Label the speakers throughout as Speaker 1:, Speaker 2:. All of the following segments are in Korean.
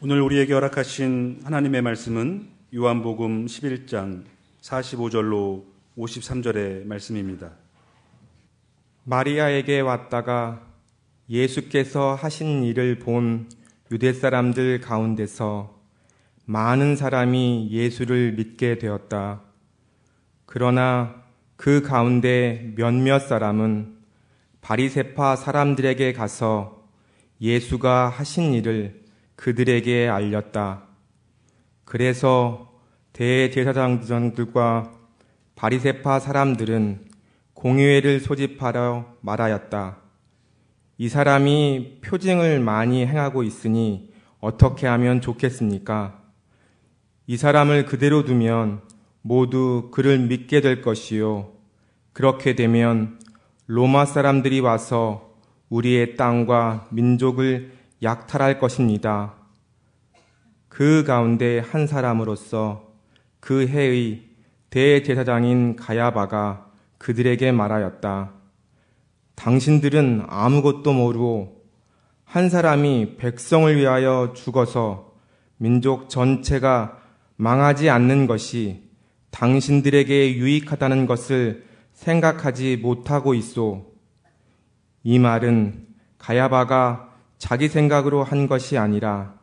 Speaker 1: 오늘 우리에게 허락하신 하나님의 말씀은 요한복음 11장 45절로 53절의 말씀입니다.
Speaker 2: 마리아에게 왔다가 예수께서 하신 일을 본 유대 사람들 가운데서 많은 사람이 예수를 믿게 되었다. 그러나 그 가운데 몇몇 사람은 바리세파 사람들에게 가서 예수가 하신 일을 그들에게 알렸다. 그래서 대제사장들과 바리세파 사람들은 공의회를 소집하러 말하였다. 이 사람이 표징을 많이 행하고 있으니 어떻게 하면 좋겠습니까? 이 사람을 그대로 두면 모두 그를 믿게 될 것이요. 그렇게 되면 로마 사람들이 와서 우리의 땅과 민족을 약탈할 것입니다. 그 가운데 한 사람으로서 그 해의 대제사장인 가야바가 그들에게 말하였다. 당신들은 아무것도 모르고 한 사람이 백성을 위하여 죽어서 민족 전체가 망하지 않는 것이 당신들에게 유익하다는 것을 생각하지 못하고 있소. 이 말은 가야바가 자기 생각으로 한 것이 아니라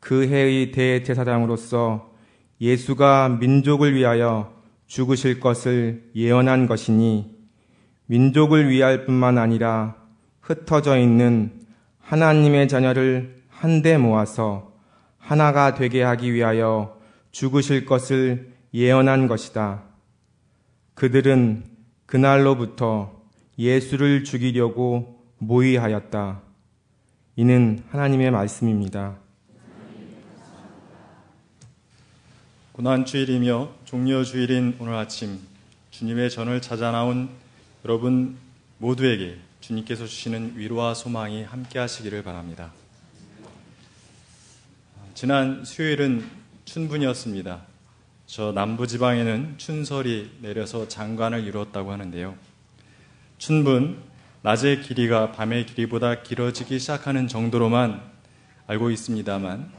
Speaker 2: 그 해의 대제사장으로서 예수가 민족을 위하여 죽으실 것을 예언한 것이니 민족을 위할 뿐만 아니라 흩어져 있는 하나님의 자녀를 한데 모아서 하나가 되게 하기 위하여 죽으실 것을 예언한 것이다. 그들은 그날로부터 예수를 죽이려고 모의하였다. 이는 하나님의 말씀입니다.
Speaker 3: 고난 주일이며 종려 주일인 오늘 아침 주님의 전을 찾아 나온 여러분 모두에게 주님께서 주시는 위로와 소망이 함께 하시기를 바랍니다. 지난 수요일은 춘분이었습니다. 저 남부 지방에는 춘설이 내려서 장관을 이루었다고 하는데요. 춘분, 낮의 길이가 밤의 길이보다 길어지기 시작하는 정도로만 알고 있습니다만,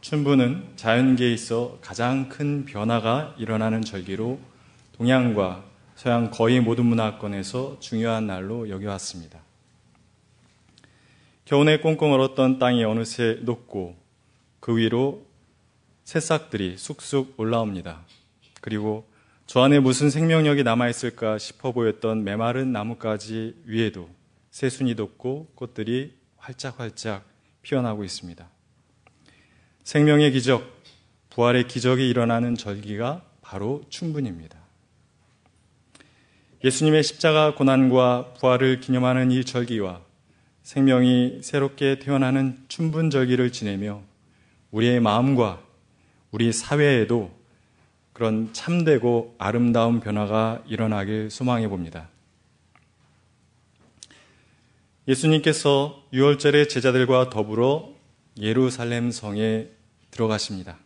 Speaker 3: 춘분은 자연계에 있어 가장 큰 변화가 일어나는 절기로 동양과 서양 거의 모든 문화권에서 중요한 날로 여겨왔습니다. 겨우내 꽁꽁 얼었던 땅이 어느새 녹고 그 위로 새싹들이 쑥쑥 올라옵니다. 그리고 저 안에 무슨 생명력이 남아있을까 싶어 보였던 메마른 나뭇가지 위에도 새순이 돋고 꽃들이 활짝활짝 피어나고 있습니다. 생명의 기적, 부활의 기적이 일어나는 절기가 바로 춘분입니다. 예수님의 십자가 고난과 부활을 기념하는 이 절기와 생명이 새롭게 태어나는 춘분절기를 지내며 우리의 마음과 우리 사회에도 그런 참되고 아름다운 변화가 일어나길 소망해 봅니다. 예수님께서 6월절에 제자들과 더불어 예루살렘 성에 들어가십니다.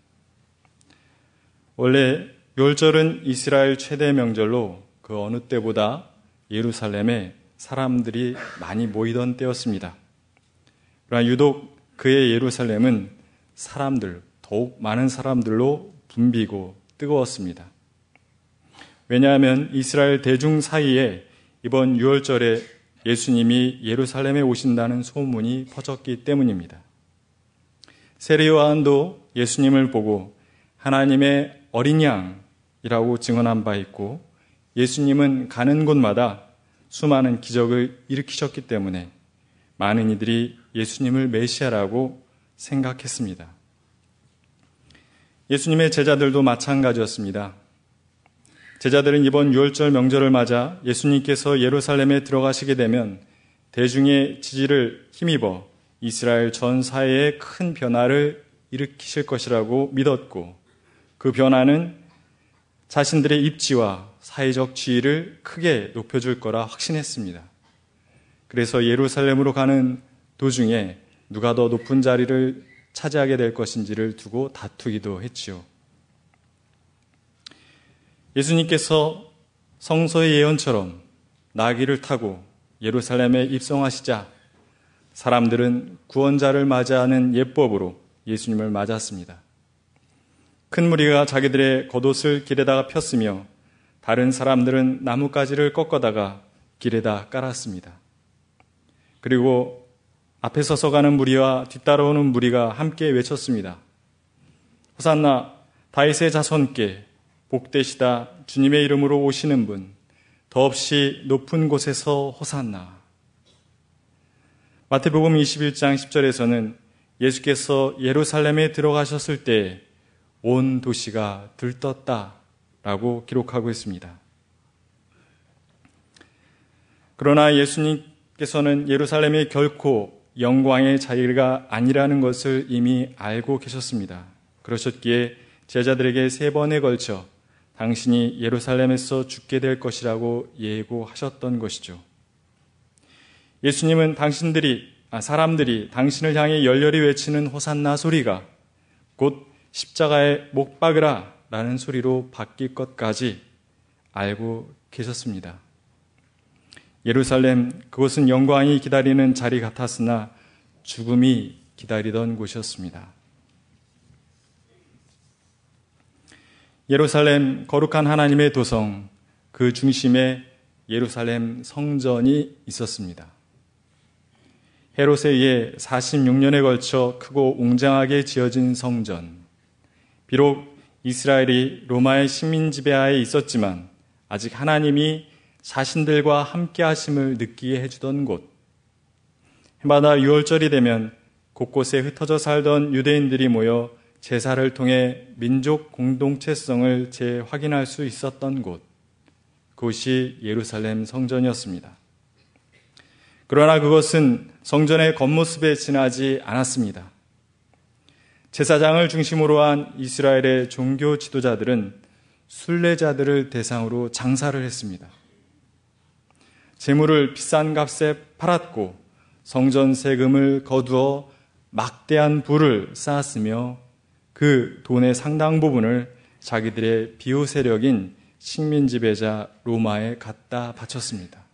Speaker 3: 원래 6월절은 이스라엘 최대 명절로 그 어느 때보다 예루살렘에 사람들이 많이 모이던 때였습니다. 그러나 유독 그의 예루살렘은 사람들, 더욱 많은 사람들로 붐비고 뜨거웠습니다. 왜냐하면 이스라엘 대중 사이에 이번 6월절에 예수님이 예루살렘에 오신다는 소문이 퍼졌기 때문입니다. 세례요한도 예수님을 보고 하나님의 어린 양이라고 증언한 바 있고 예수님은 가는 곳마다 수많은 기적을 일으키셨기 때문에 많은 이들이 예수님을 메시아라고 생각했습니다. 예수님의 제자들도 마찬가지였습니다. 제자들은 이번 유월절 명절을 맞아 예수님께서 예루살렘에 들어가시게 되면 대중의 지지를 힘입어 이스라엘 전 사회에 큰 변화를 일으키실 것이라고 믿었고 그 변화는 자신들의 입지와 사회적 지위를 크게 높여줄 거라 확신했습니다. 그래서 예루살렘으로 가는 도중에 누가 더 높은 자리를 차지하게 될 것인지를 두고 다투기도 했지요. 예수님께서 성서의 예언처럼 나귀를 타고 예루살렘에 입성하시자 사람들은 구원자를 맞이하는 예법으로 예수님을 맞았습니다. 큰 무리가 자기들의 겉옷을 길에다가 폈으며 다른 사람들은 나뭇가지를 꺾어다가 길에다 깔았습니다. 그리고 앞에 서서 가는 무리와 뒤따라오는 무리가 함께 외쳤습니다. 호산나 다윗의 자손께 복되시다 주님의 이름으로 오시는 분 더없이 높은 곳에서 호산나 마태복음 21장 10절에서는 예수께서 예루살렘에 들어가셨을 때 온 도시가 들떴다 라고 기록하고 있습니다. 그러나 예수님께서는 예루살렘이 결코 영광의 자리가 아니라는 것을 이미 알고 계셨습니다. 그러셨기에 제자들에게 세 번에 걸쳐 당신이 예루살렘에서 죽게 될 것이라고 예고하셨던 것이죠. 예수님은 당신들이, 아, 사람들이 당신을 향해 열렬히 외치는 호산나 소리가 곧 십자가에 못 박으라 라는 소리로 바뀔 것까지 알고 계셨습니다. 예루살렘, 그곳은 영광이 기다리는 자리 같았으나 죽음이 기다리던 곳이었습니다. 예루살렘 거룩한 하나님의 도성 그 중심에 예루살렘 성전이 있었습니다. 헤롯에 의해 46년에 걸쳐 크고 웅장하게 지어진 성전. 비록 이스라엘이 로마의 식민 지배하에 있었지만 아직 하나님이 자신들과 함께 하심을 느끼게 해주던 곳. 해마다 6월절이 되면 곳곳에 흩어져 살던 유대인들이 모여 제사를 통해 민족 공동체성을 재확인할 수 있었던 곳, 그곳이 예루살렘 성전이었습니다. 그러나 그것은 성전의 겉모습에 지나지 않았습니다. 제사장을 중심으로 한 이스라엘의 종교 지도자들은 순례자들을 대상으로 장사를 했습니다. 재물을 비싼 값에 팔았고 성전 세금을 거두어 막대한 부를 쌓았으며 그 돈의 상당 부분을 자기들의 비호 세력인 식민 지배자 로마에 갖다 바쳤습니다.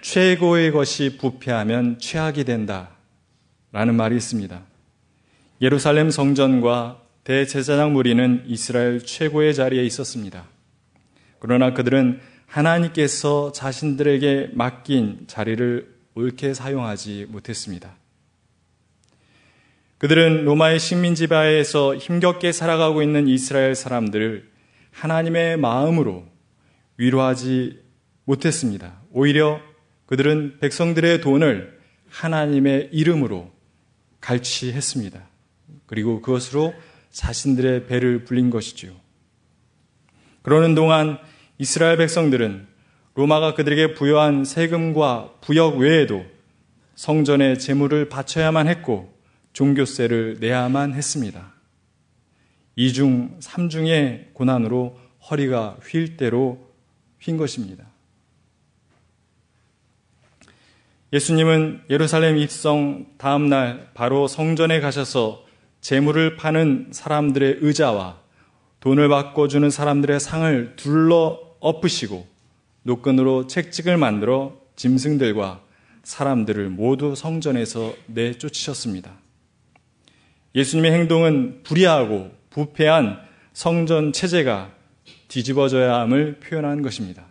Speaker 3: 최고의 것이 부패하면 최악이 된다. 라는 말이 있습니다. 예루살렘 성전과 대제사장 무리는 이스라엘 최고의 자리에 있었습니다. 그러나 그들은 하나님께서 자신들에게 맡긴 자리를 옳게 사용하지 못했습니다. 그들은 로마의 식민 지배하에서 힘겹게 살아가고 있는 이스라엘 사람들을 하나님의 마음으로 위로하지 못했습니다. 오히려 그들은 백성들의 돈을 하나님의 이름으로 갈취했습니다. 그리고 그것으로 자신들의 배를 불린 것이지요. 그러는 동안 이스라엘 백성들은 로마가 그들에게 부여한 세금과 부역 외에도 성전에 재물을 바쳐야만 했고 종교세를 내야만 했습니다. 이중 삼중의 고난으로 허리가 휠 대로 휜 것입니다. 예수님은 예루살렘 입성 다음 날 바로 성전에 가셔서 재물을 파는 사람들의 의자와 돈을 바꿔주는 사람들의 상을 둘러 엎으시고 노끈으로 책찍을 만들어 짐승들과 사람들을 모두 성전에서 내쫓으셨습니다. 예수님의 행동은 불의하고 부패한 성전 체제가 뒤집어져야 함을 표현한 것입니다.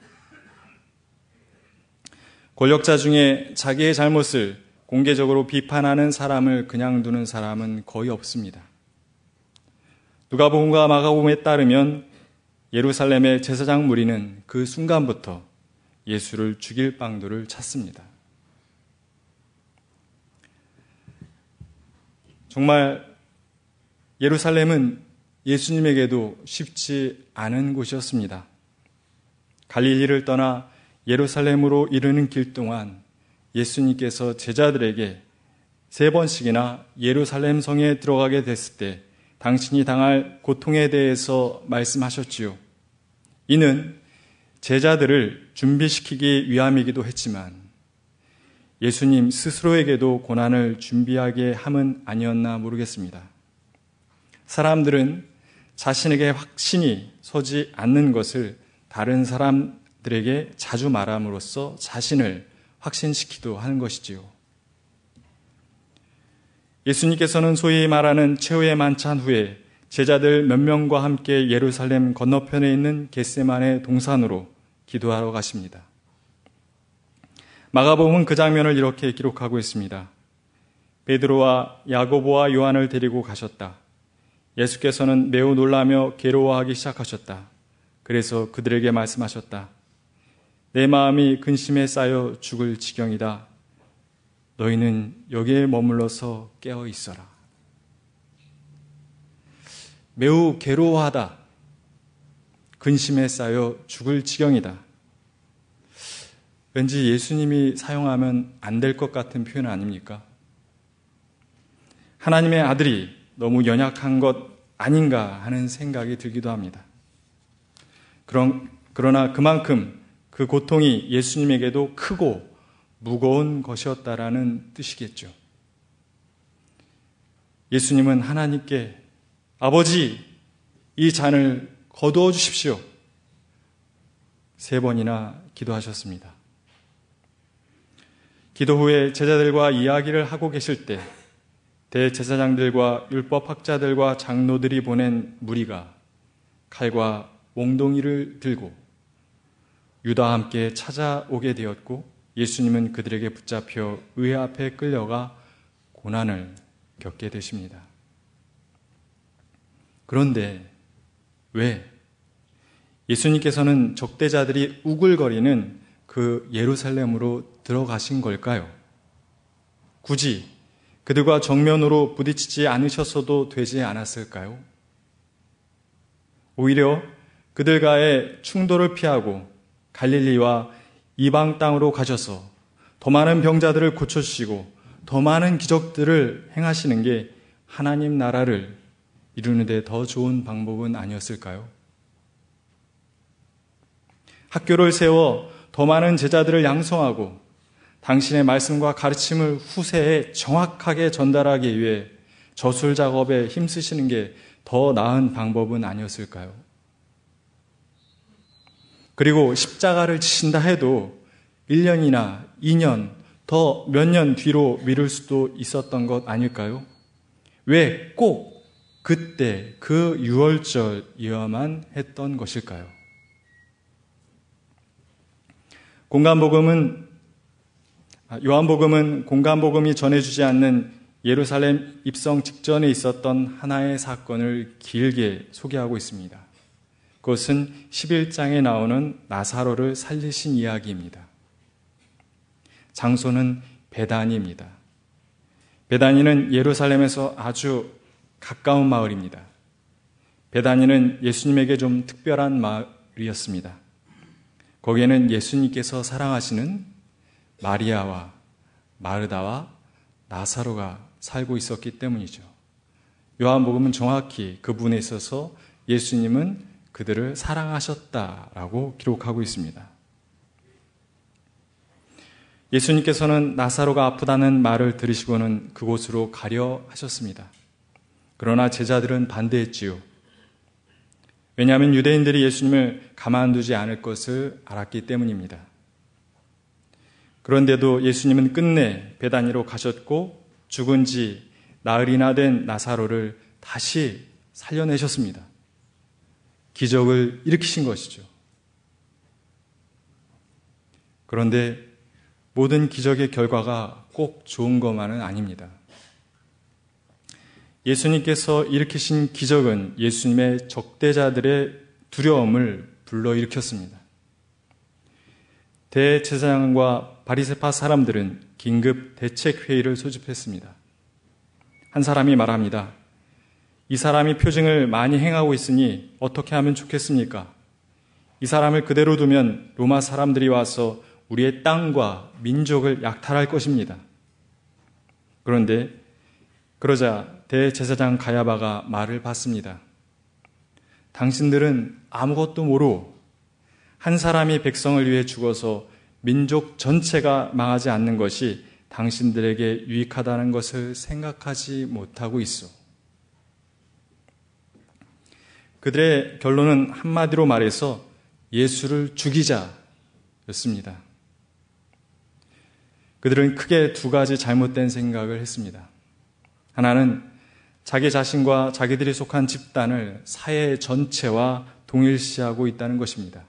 Speaker 3: 권력자 중에 자기의 잘못을 공개적으로 비판하는 사람을 그냥 두는 사람은 거의 없습니다. 누가복음과 마가복음에 따르면 예루살렘의 제사장 무리는 그 순간부터 예수를 죽일 방도를 찾습니다. 정말 예루살렘은 예수님에게도 쉽지 않은 곳이었습니다. 갈릴리를 떠나 예루살렘으로 이르는 길 동안 예수님께서 제자들에게 세 번씩이나 예루살렘 성에 들어가게 됐을 때 당신이 당할 고통에 대해서 말씀하셨지요. 이는 제자들을 준비시키기 위함이기도 했지만 예수님 스스로에게도 고난을 준비하게 함은 아니었나 모르겠습니다. 사람들은 자신에게 확신이 서지 않는 것을 다른 사람들에게 자주 말함으로써 자신을 확신시키도 하는 것이지요. 예수님께서는 소위 말하는 최후의 만찬 후에 제자들 몇 명과 함께 예루살렘 건너편에 있는 겟세만의 동산으로 기도하러 가십니다. 마가복음은 그 장면을 이렇게 기록하고 있습니다. 베드로와 야고보와 요한을 데리고 가셨다. 예수께서는 매우 놀라며 괴로워하기 시작하셨다. 그래서 그들에게 말씀하셨다. 내 마음이 근심에 쌓여 죽을 지경이다. 너희는 여기에 머물러서 깨어 있어라. 매우 괴로워하다. 근심에 쌓여 죽을 지경이다. 왠지 예수님이 사용하면 안 될 것 같은 표현 아닙니까? 하나님의 아들이 너무 연약한 것 아닌가 하는 생각이 들기도 합니다. 그런, 그러나 그만큼 그 고통이 예수님에게도 크고 무거운 것이었다라는 뜻이겠죠. 예수님은 하나님께 아버지, 이 잔을 거두어 주십시오. 세 번이나 기도하셨습니다. 기도 후에 제자들과 이야기를 하고 계실 때 대제사장들과 율법학자들과 장로들이 보낸 무리가 칼과 몽둥이를 들고 유다와 함께 찾아오게 되었고 예수님은 그들에게 붙잡혀 의회 앞에 끌려가 고난을 겪게 되십니다. 그런데 왜 예수님께서는 적대자들이 우글거리는 그 예루살렘으로 들어가신 걸까요? 굳이 그들과 정면으로 부딪히지 않으셨어도 되지 않았을까요? 오히려 그들과의 충돌을 피하고 갈릴리와 이방 땅으로 가셔서 더 많은 병자들을 고쳐주시고 더 많은 기적들을 행하시는 게 하나님 나라를 이루는데 더 좋은 방법은 아니었을까요? 학교를 세워 더 많은 제자들을 양성하고 당신의 말씀과 가르침을 후세에 정확하게 전달하기 위해 저술 작업에 힘쓰시는 게 더 나은 방법은 아니었을까요? 그리고 십자가를 지신다 해도 1년이나 2년, 더 몇 년 뒤로 미룰 수도 있었던 것 아닐까요? 왜 꼭 그때 그 6월절이어야만 했던 것일까요? 공간복음은 아, 요한복음은 공간복음이 전해주지 않는 예루살렘 입성 직전에 있었던 하나의 사건을 길게 소개하고 있습니다. 그것은 11장에 나오는 나사로를 살리신 이야기입니다. 장소는 베다니입니다. 베다니는 예루살렘에서 아주 가까운 마을입니다. 베다니는 예수님에게 좀 특별한 마을이었습니다. 거기에는 예수님께서 사랑하시는 마리아와 마르다와 나사로가 살고 있었기 때문이죠. 요한복음은 정확히 그 부분에 있어서 예수님은 그들을 사랑하셨다라고 기록하고 있습니다. 예수님께서는 나사로가 아프다는 말을 들으시고는 그곳으로 가려 하셨습니다. 그러나 제자들은 반대했지요. 왜냐하면 유대인들이 예수님을 가만두지 않을 것을 알았기 때문입니다. 그런데도 예수님은 끝내 베다니로 가셨고 죽은 지 나흘이나 된 나사로를 다시 살려내셨습니다. 기적을 일으키신 것이죠. 그런데 모든 기적의 결과가 꼭 좋은 것만은 아닙니다. 예수님께서 일으키신 기적은 예수님의 적대자들의 두려움을 불러일으켰습니다. 대제사장과 바리세파 사람들은 긴급 대책 회의를 소집했습니다. 한 사람이 말합니다. 이 사람이 표징을 많이 행하고 있으니 어떻게 하면 좋겠습니까? 이 사람을 그대로 두면 로마 사람들이 와서 우리의 땅과 민족을 약탈할 것입니다. 그런데 그러자 대제사장 가야바가 말을 받습니다. 당신들은 아무것도 모르고 한 사람이 백성을 위해 죽어서 민족 전체가 망하지 않는 것이 당신들에게 유익하다는 것을 생각하지 못하고 있어. 그들의 결론은 한마디로 말해서 예수를 죽이자였습니다. 그들은 크게 두 가지 잘못된 생각을 했습니다. 하나는 자기 자신과 자기들이 속한 집단을 사회 전체와 동일시하고 있다는 것입니다.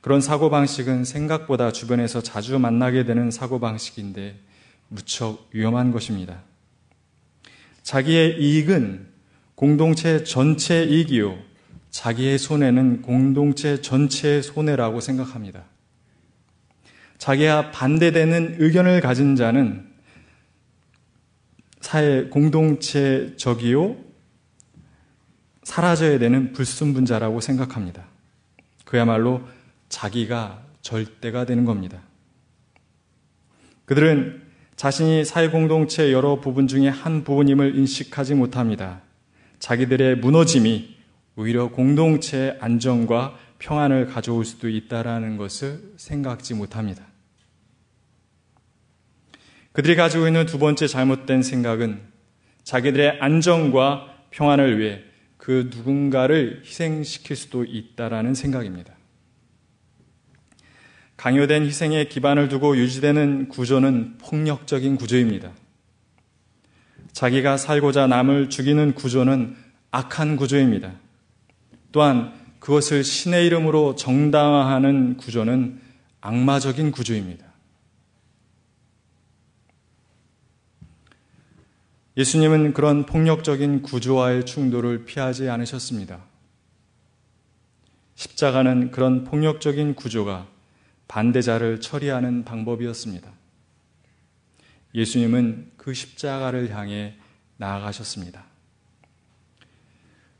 Speaker 3: 그런 사고방식은 생각보다 주변에서 자주 만나게 되는 사고방식인데 무척 위험한 것입니다. 자기의 이익은 공동체 전체 이익이요. 자기의 손해는 공동체 전체의 손해라고 생각합니다. 자기와 반대되는 의견을 가진 자는 사회 공동체적이요 사라져야 되는 불순분자라고 생각합니다. 그야말로 자기가 절대가 되는 겁니다. 그들은 자신이 사회 공동체 여러 부분 중에 한 부분임을 인식하지 못합니다. 자기들의 무너짐이 오히려 공동체의 안정과 평안을 가져올 수도 있다라는 것을 생각지 못합니다. 그들이 가지고 있는 두 번째 잘못된 생각은 자기들의 안정과 평안을 위해 그 누군가를 희생시킬 수도 있다라는 생각입니다. 강요된 희생에 기반을 두고 유지되는 구조는 폭력적인 구조입니다. 자기가 살고자 남을 죽이는 구조는 악한 구조입니다. 또한 그것을 신의 이름으로 정당화하는 구조는 악마적인 구조입니다. 예수님은 그런 폭력적인 구조와의 충돌을 피하지 않으셨습니다. 십자가는 그런 폭력적인 구조가 반대자를 처리하는 방법이었습니다. 예수님은 그 십자가를 향해 나아가셨습니다.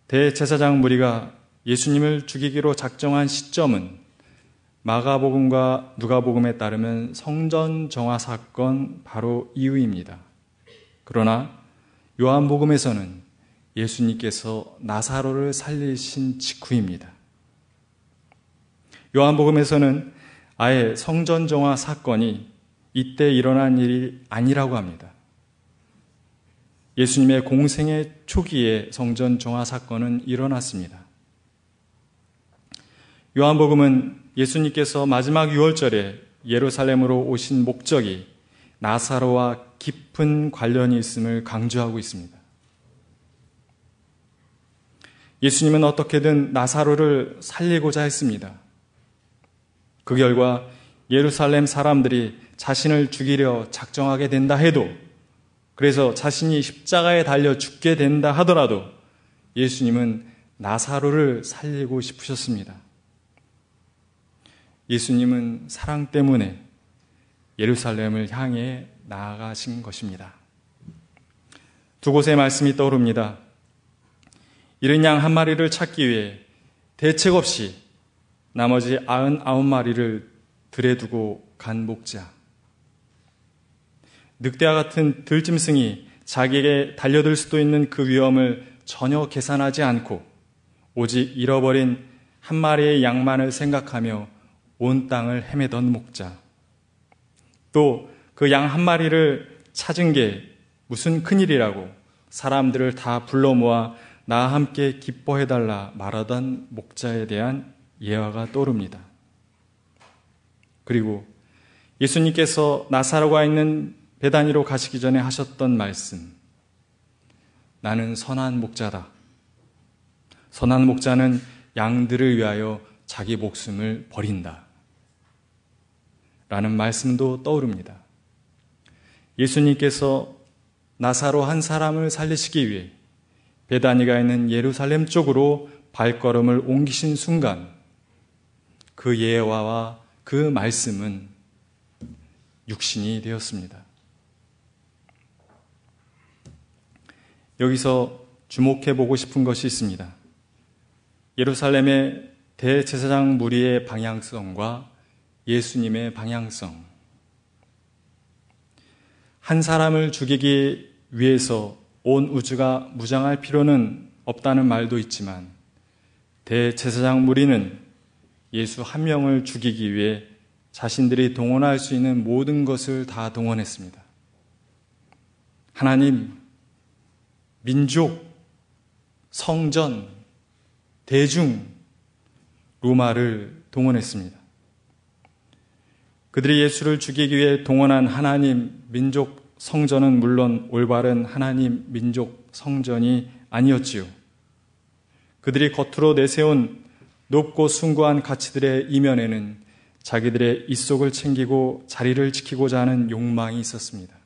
Speaker 3: 대제사장 무리가 예수님을 죽이기로 작정한 시점은 마가복음과 누가복음에 따르면 성전 정화 사건 바로 이후입니다. 그러나 요한복음에서는 예수님께서 나사로를 살리신 직후입니다. 요한복음에서는 아예 성전 정화 사건이 이때 일어난 일이 아니라고 합니다. 예수님의 공생의 초기에 성전 정화 사건은 일어났습니다. 요한복음은 예수님께서 마지막 유월절에 예루살렘으로 오신 목적이 나사로와 깊은 관련이 있음을 강조하고 있습니다. 예수님은 어떻게든 나사로를 살리고자 했습니다. 그 결과 예루살렘 사람들이 자신을 죽이려 작정하게 된다 해도 그래서 자신이 십자가에 달려 죽게 된다 하더라도 예수님은 나사로를 살리고 싶으셨습니다. 예수님은 사랑 때문에 예루살렘을 향해 나아가신 것입니다. 두 곳의 말씀이 떠오릅니다. 이른 양 한 마리를 찾기 위해 대책 없이 나머지 아흔 아홉 마리를 들에 두고 간 목자. 늑대와 같은 들짐승이 자기에게 달려들 수도 있는 그 위험을 전혀 계산하지 않고 오직 잃어버린 한 마리의 양만을 생각하며 온 땅을 헤매던 목자. 또 그 양 한 마리를 찾은 게 무슨 큰일이라고 사람들을 다 불러 모아 나와 함께 기뻐해달라 말하던 목자에 대한 예화가 떠오릅니다. 그리고 예수님께서 나사로가 있는 베다니로 가시기 전에 하셨던 말씀. 나는 선한 목자다. 선한 목자는 양들을 위하여 자기 목숨을 버린다. 라는 말씀도 떠오릅니다. 예수님께서 나사로 한 사람을 살리시기 위해 베다니가 있는 예루살렘 쪽으로 발걸음을 옮기신 순간 그 예화와 그 말씀은 육신이 되었습니다. 여기서 주목해 보고 싶은 것이 있습니다. 예루살렘의 대제사장 무리의 방향성과 예수님의 방향성. 한 사람을 죽이기 위해서 온 우주가 무장할 필요는 없다는 말도 있지만 대제사장 무리는 예수 한 명을 죽이기 위해 자신들이 동원할 수 있는 모든 것을 다 동원했습니다. 하나님, 민족, 성전, 대중, 로마를 동원했습니다. 그들이 예수를 죽이기 위해 동원한 하나님, 민족, 성전은 물론 올바른 하나님 민족 성전이 아니었지요. 그들이 겉으로 내세운 높고 숭고한 가치들의 이면에는 자기들의 입속을 챙기고 자리를 지키고자 하는 욕망이 있었습니다.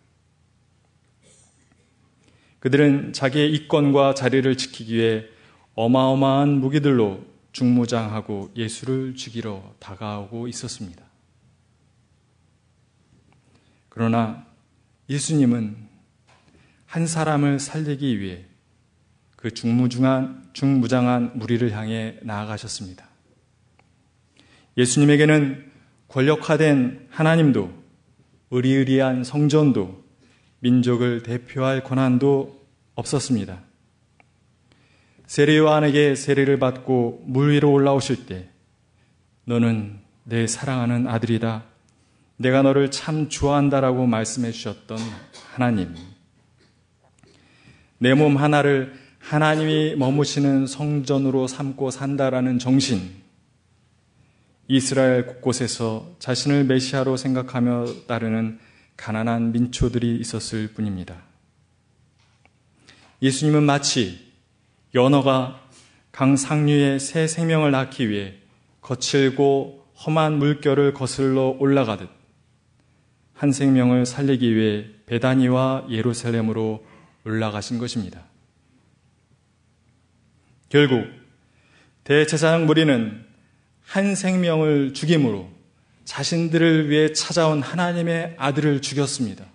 Speaker 3: 그들은 자기의 이권과 자리를 지키기 위해 어마어마한 무기들로 중무장하고 예수를 죽이러 다가오고 있었습니다. 그러나 예수님은 한 사람을 살리기 위해 그 중무중한, 중무장한 무리를 향해 나아가셨습니다. 예수님에게는 권력화된 하나님도 의리의리한 성전도 민족을 대표할 권한도 없었습니다. 세례 요한에게 세례를 받고 물 위로 올라오실 때 너는 내 사랑하는 아들이다. 내가 너를 참 좋아한다라고 말씀해 주셨던 하나님. 내 몸 하나를 하나님이 머무시는 성전으로 삼고 산다라는 정신. 이스라엘 곳곳에서 자신을 메시아로 생각하며 따르는 가난한 민초들이 있었을 뿐입니다. 예수님은 마치 연어가 강 상류에 새 생명을 낳기 위해 거칠고 험한 물결을 거슬러 올라가듯 한 생명을 살리기 위해 베다니와 예루살렘으로 올라가신 것입니다. 결국 대제사장 무리는 한 생명을 죽임으로 자신들을 위해 찾아온 하나님의 아들을 죽였습니다.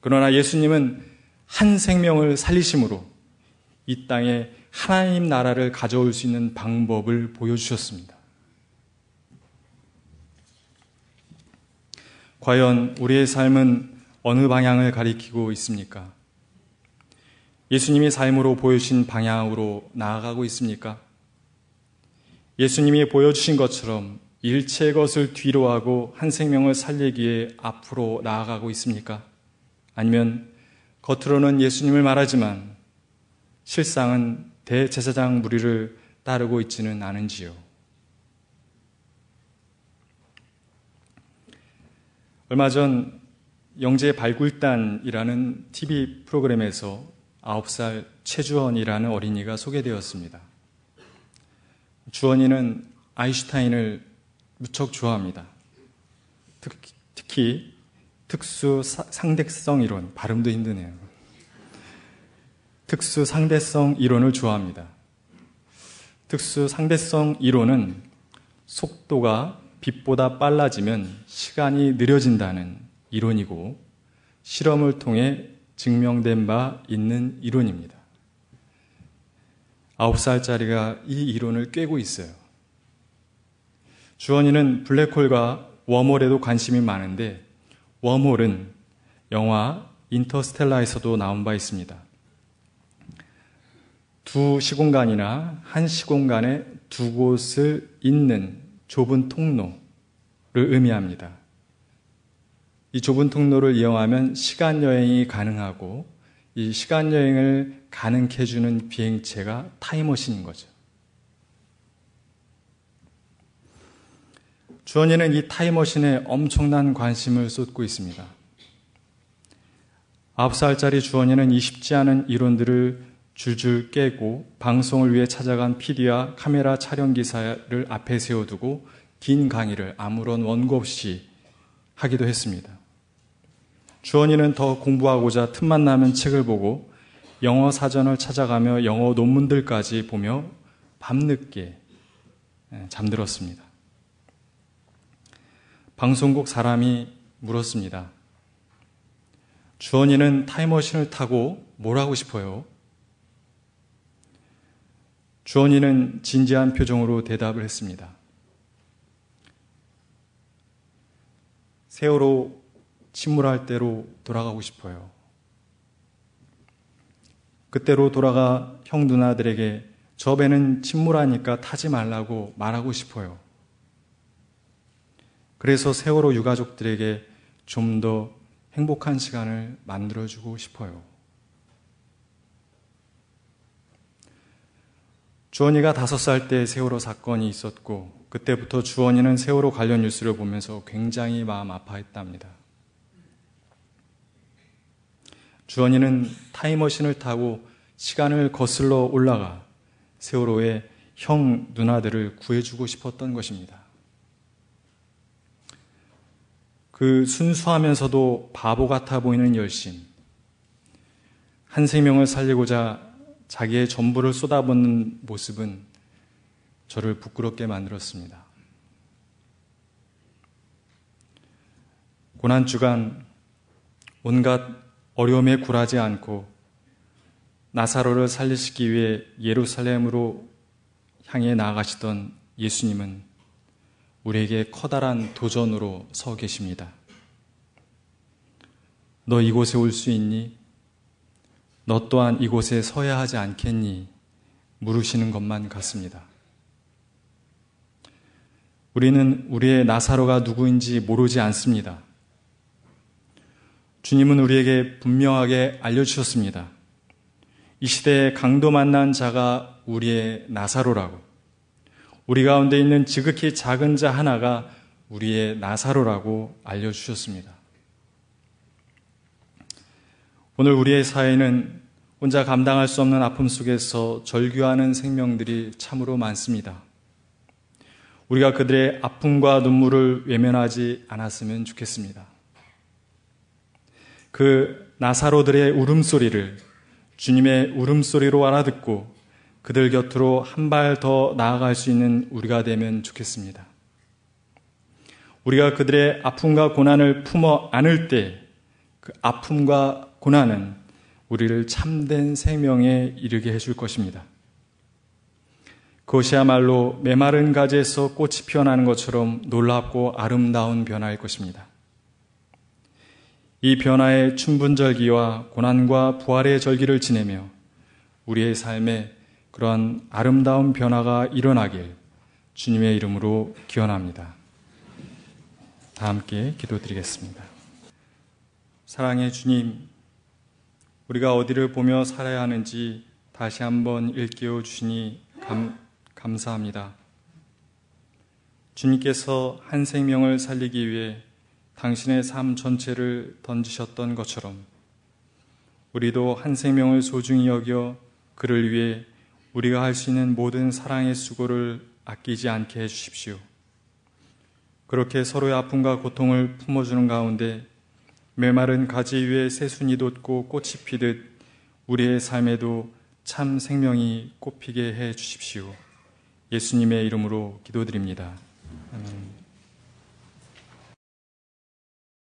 Speaker 3: 그러나 예수님은 한 생명을 살리심으로 이 땅에 하나님 나라를 가져올 수 있는 방법을 보여주셨습니다. 과연 우리의 삶은 어느 방향을 가리키고 있습니까? 예수님이 삶으로 보여주신 방향으로 나아가고 있습니까? 예수님이 보여주신 것처럼 일체 것을 뒤로하고 한 생명을 살리기에 앞으로 나아가고 있습니까? 아니면 겉으로는 예수님을 말하지만 실상은 대제사장 무리를 따르고 있지는 않은지요. 얼마 전 영재 발굴단이라는 TV 프로그램에서 9살 최주원이라는 어린이가 소개되었습니다. 주원이는 아인슈타인을 무척 좋아합니다. 특히 특수 상대성 이론, 발음도 힘드네요. 특수 상대성 이론을 좋아합니다. 특수 상대성 이론은 속도가 빛보다 빨라지면 시간이 느려진다는 이론이고 실험을 통해 증명된 바 있는 이론입니다. 9살짜리가 이 이론을 꿰고 있어요. 주원이는 블랙홀과 웜홀에도 관심이 많은데 웜홀은 영화 인터스텔라에서도 나온 바 있습니다. 두 시공간이나 한 시공간에 두 곳을 잇는 좁은 통로를 의미합니다. 이 좁은 통로를 이용하면 시간 여행이 가능하고 이 시간 여행을 가능케 해주는 비행체가 타임머신인 거죠. 주원이는 이 타임머신에 엄청난 관심을 쏟고 있습니다. 9살짜리 주원이는 이 쉽지 않은 이론들을 줄줄 깨고 방송을 위해 찾아간 PD와 카메라 촬영 기사를 앞에 세워두고 긴 강의를 아무런 원고 없이 하기도 했습니다. 주원이는 더 공부하고자 틈만 나면 책을 보고 영어 사전을 찾아가며 영어 논문들까지 보며 밤늦게 예, 잠들었습니다. 방송국 사람이 물었습니다. 주원이는 타임머신을 타고 뭘 하고 싶어요? 주원이는 진지한 표정으로 대답을 했습니다. 세월호 침몰할 때로 돌아가고 싶어요. 그때로 돌아가 형 누나들에게 저 배는 침몰하니까 타지 말라고 말하고 싶어요. 그래서 세월호 유가족들에게 좀 더 행복한 시간을 만들어주고 싶어요. 주원이가 다섯 살 때 세월호 사건이 있었고 그때부터 주원이는 세월호 관련 뉴스를 보면서 굉장히 마음 아파했답니다. 주원이는 타임머신을 타고 시간을 거슬러 올라가 세월호의 형 누나들을 구해주고 싶었던 것입니다. 그 순수하면서도 바보 같아 보이는 열심, 한 생명을 살리고자 자기의 전부를 쏟아붓는 모습은 저를 부끄럽게 만들었습니다. 고난주간 온갖 어려움에 굴하지 않고 나사로를 살리시기 위해 예루살렘으로 향해 나아가시던 예수님은 우리에게 커다란 도전으로 서 계십니다. 너 이곳에 올 수 있니? 너 또한 이곳에 서야 하지 않겠니? 물으시는 것만 같습니다. 우리는 우리의 나사로가 누구인지 모르지 않습니다. 주님은 우리에게 분명하게 알려주셨습니다. 이 시대에 강도 만난 자가 우리의 나사로라고. 우리 가운데 있는 지극히 작은 자 하나가 우리의 나사로라고 알려주셨습니다. 오늘 우리의 사회는 혼자 감당할 수 없는 아픔 속에서 절규하는 생명들이 참으로 많습니다. 우리가 그들의 아픔과 눈물을 외면하지 않았으면 좋겠습니다. 그 나사로들의 울음소리를 주님의 울음소리로 알아듣고 그들 곁으로 한 발 더 나아갈 수 있는 우리가 되면 좋겠습니다. 우리가 그들의 아픔과 고난을 품어 안을 때 그 아픔과 고난은 우리를 참된 생명에 이르게 해줄 것입니다. 그것이야말로 메마른 가지에서 꽃이 피어나는 것처럼 놀랍고 아름다운 변화일 것입니다. 이 변화의 춘분절기와 고난과 부활의 절기를 지내며 우리의 삶에 그러한 아름다운 변화가 일어나길 주님의 이름으로 기원합니다. 다 함께 기도드리겠습니다. 사랑의 주님, 우리가 어디를 보며 살아야 하는지 다시 한번 일깨워 주시니 감, 감사합니다. 주님께서 한 생명을 살리기 위해 당신의 삶 전체를 던지셨던 것처럼 우리도 한 생명을 소중히 여겨 그를 위해 우리가 할 수 있는 모든 사랑의 수고를 아끼지 않게 해주십시오. 그렇게 서로의 아픔과 고통을 품어주는 가운데 메마른 가지 위에 새순이 돋고 꽃이 피듯 우리의 삶에도 참 생명이 꽃피게 해 주십시오. 예수님의 이름으로 기도드립니다. 아멘.